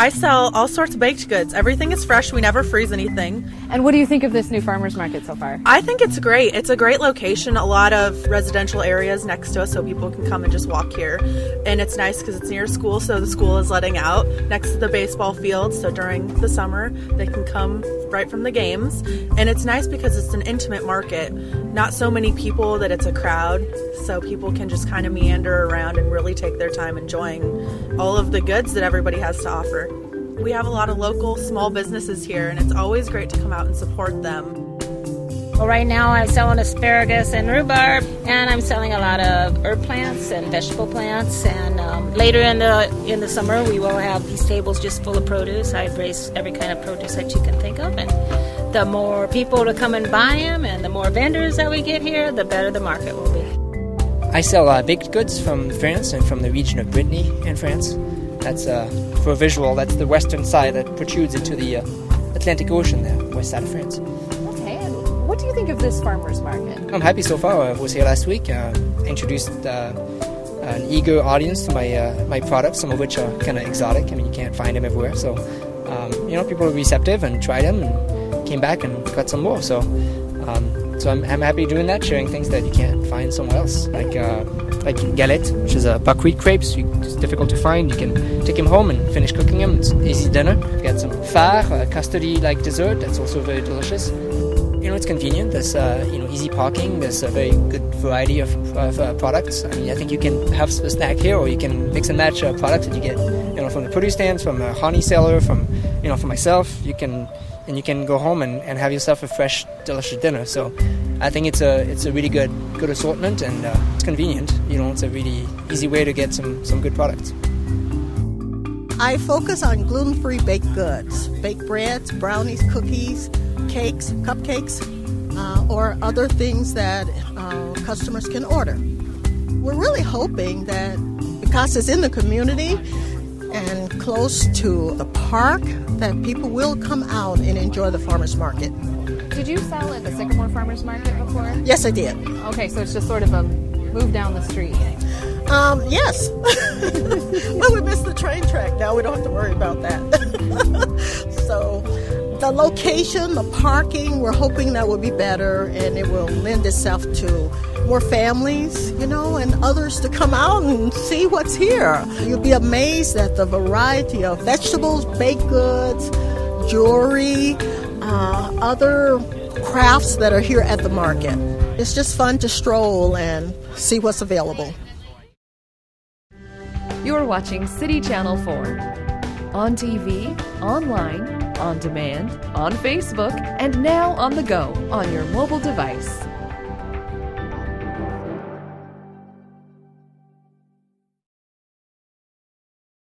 I sell all sorts of baked goods. Everything is fresh. We never freeze anything. And what do you think of this new farmers market so far? I think it's great. It's a great location. A lot of residential areas next to us, so people can come and just walk here. And it's nice because it's near school, so the school is letting out next to the baseball field. So during the summer, they can come right from the games. And it's nice because it's an intimate market. Not so many people that it's a crowd, so people can just kind of meander around and really take their time enjoying all of the goods that everybody has to offer. We have a lot of local small businesses here, and it's always great to come out and support them. Well, right now I'm selling asparagus and rhubarb, and I'm selling a lot of herb plants and vegetable plants. And um, later in the in the summer, we will have these tables just full of produce. I raise every kind of produce that you can think of, and the more people to come and buy them, and the more vendors that we get here, the better the market will be. I sell uh, baked goods from France and from the region of Brittany in France. That's uh, for a visual. That's the western side that protrudes into the uh, Atlantic Ocean, there, west side of France. Okay, and what do you think of this farmers market? I'm happy so far. I was here last week. Uh, introduced uh, an eager audience to my uh, my products, some of which are kind of exotic. I mean, you can't find them everywhere. So, um, you know, people were receptive and tried them and came back and got some more. So, um, so I'm, I'm happy doing that, sharing things that you can't find somewhere else, like uh, like galette, which is a buckwheat crepes. You, it's difficult to find. You can take them home and finish cooking them. It's easy dinner. We've got some far a custardy-like dessert that's also very delicious. You know, it's convenient. There's uh, you know easy parking. There's a very good variety of, of uh, products. I mean, I think you can have a snack here, or you can mix and match uh, products that you get, you know, from the produce stands, from a honey seller, from you know, from myself. You can and you can go home and, and have yourself a fresh, delicious dinner. So, I think it's a it's a really good good assortment and uh, it's convenient. You know, it's a really easy way to get some some good products. I focus on gluten free baked goods, baked breads, brownies, cookies, cakes, cupcakes, uh, or other things that uh, customers can order. We're really hoping that because it's in the community and close to the park, that people will come out and enjoy the farmers market. Did you sell at the Sycamore Farmers Market before? Yes, I did. Okay, so it's just sort of a move down the street. Um, yes. well, we missed the train track. Now we don't have to worry about that. the location, the parking, we're hoping that will be better and it will lend itself to more families, you know, and others to come out and see what's here. You'll be amazed at the variety of vegetables, baked goods, jewelry, uh, other crafts that are here at the market. It's just fun to stroll and see what's available. You're watching City Channel 4. On TV, online, on demand, on Facebook, and now on the go on your mobile device.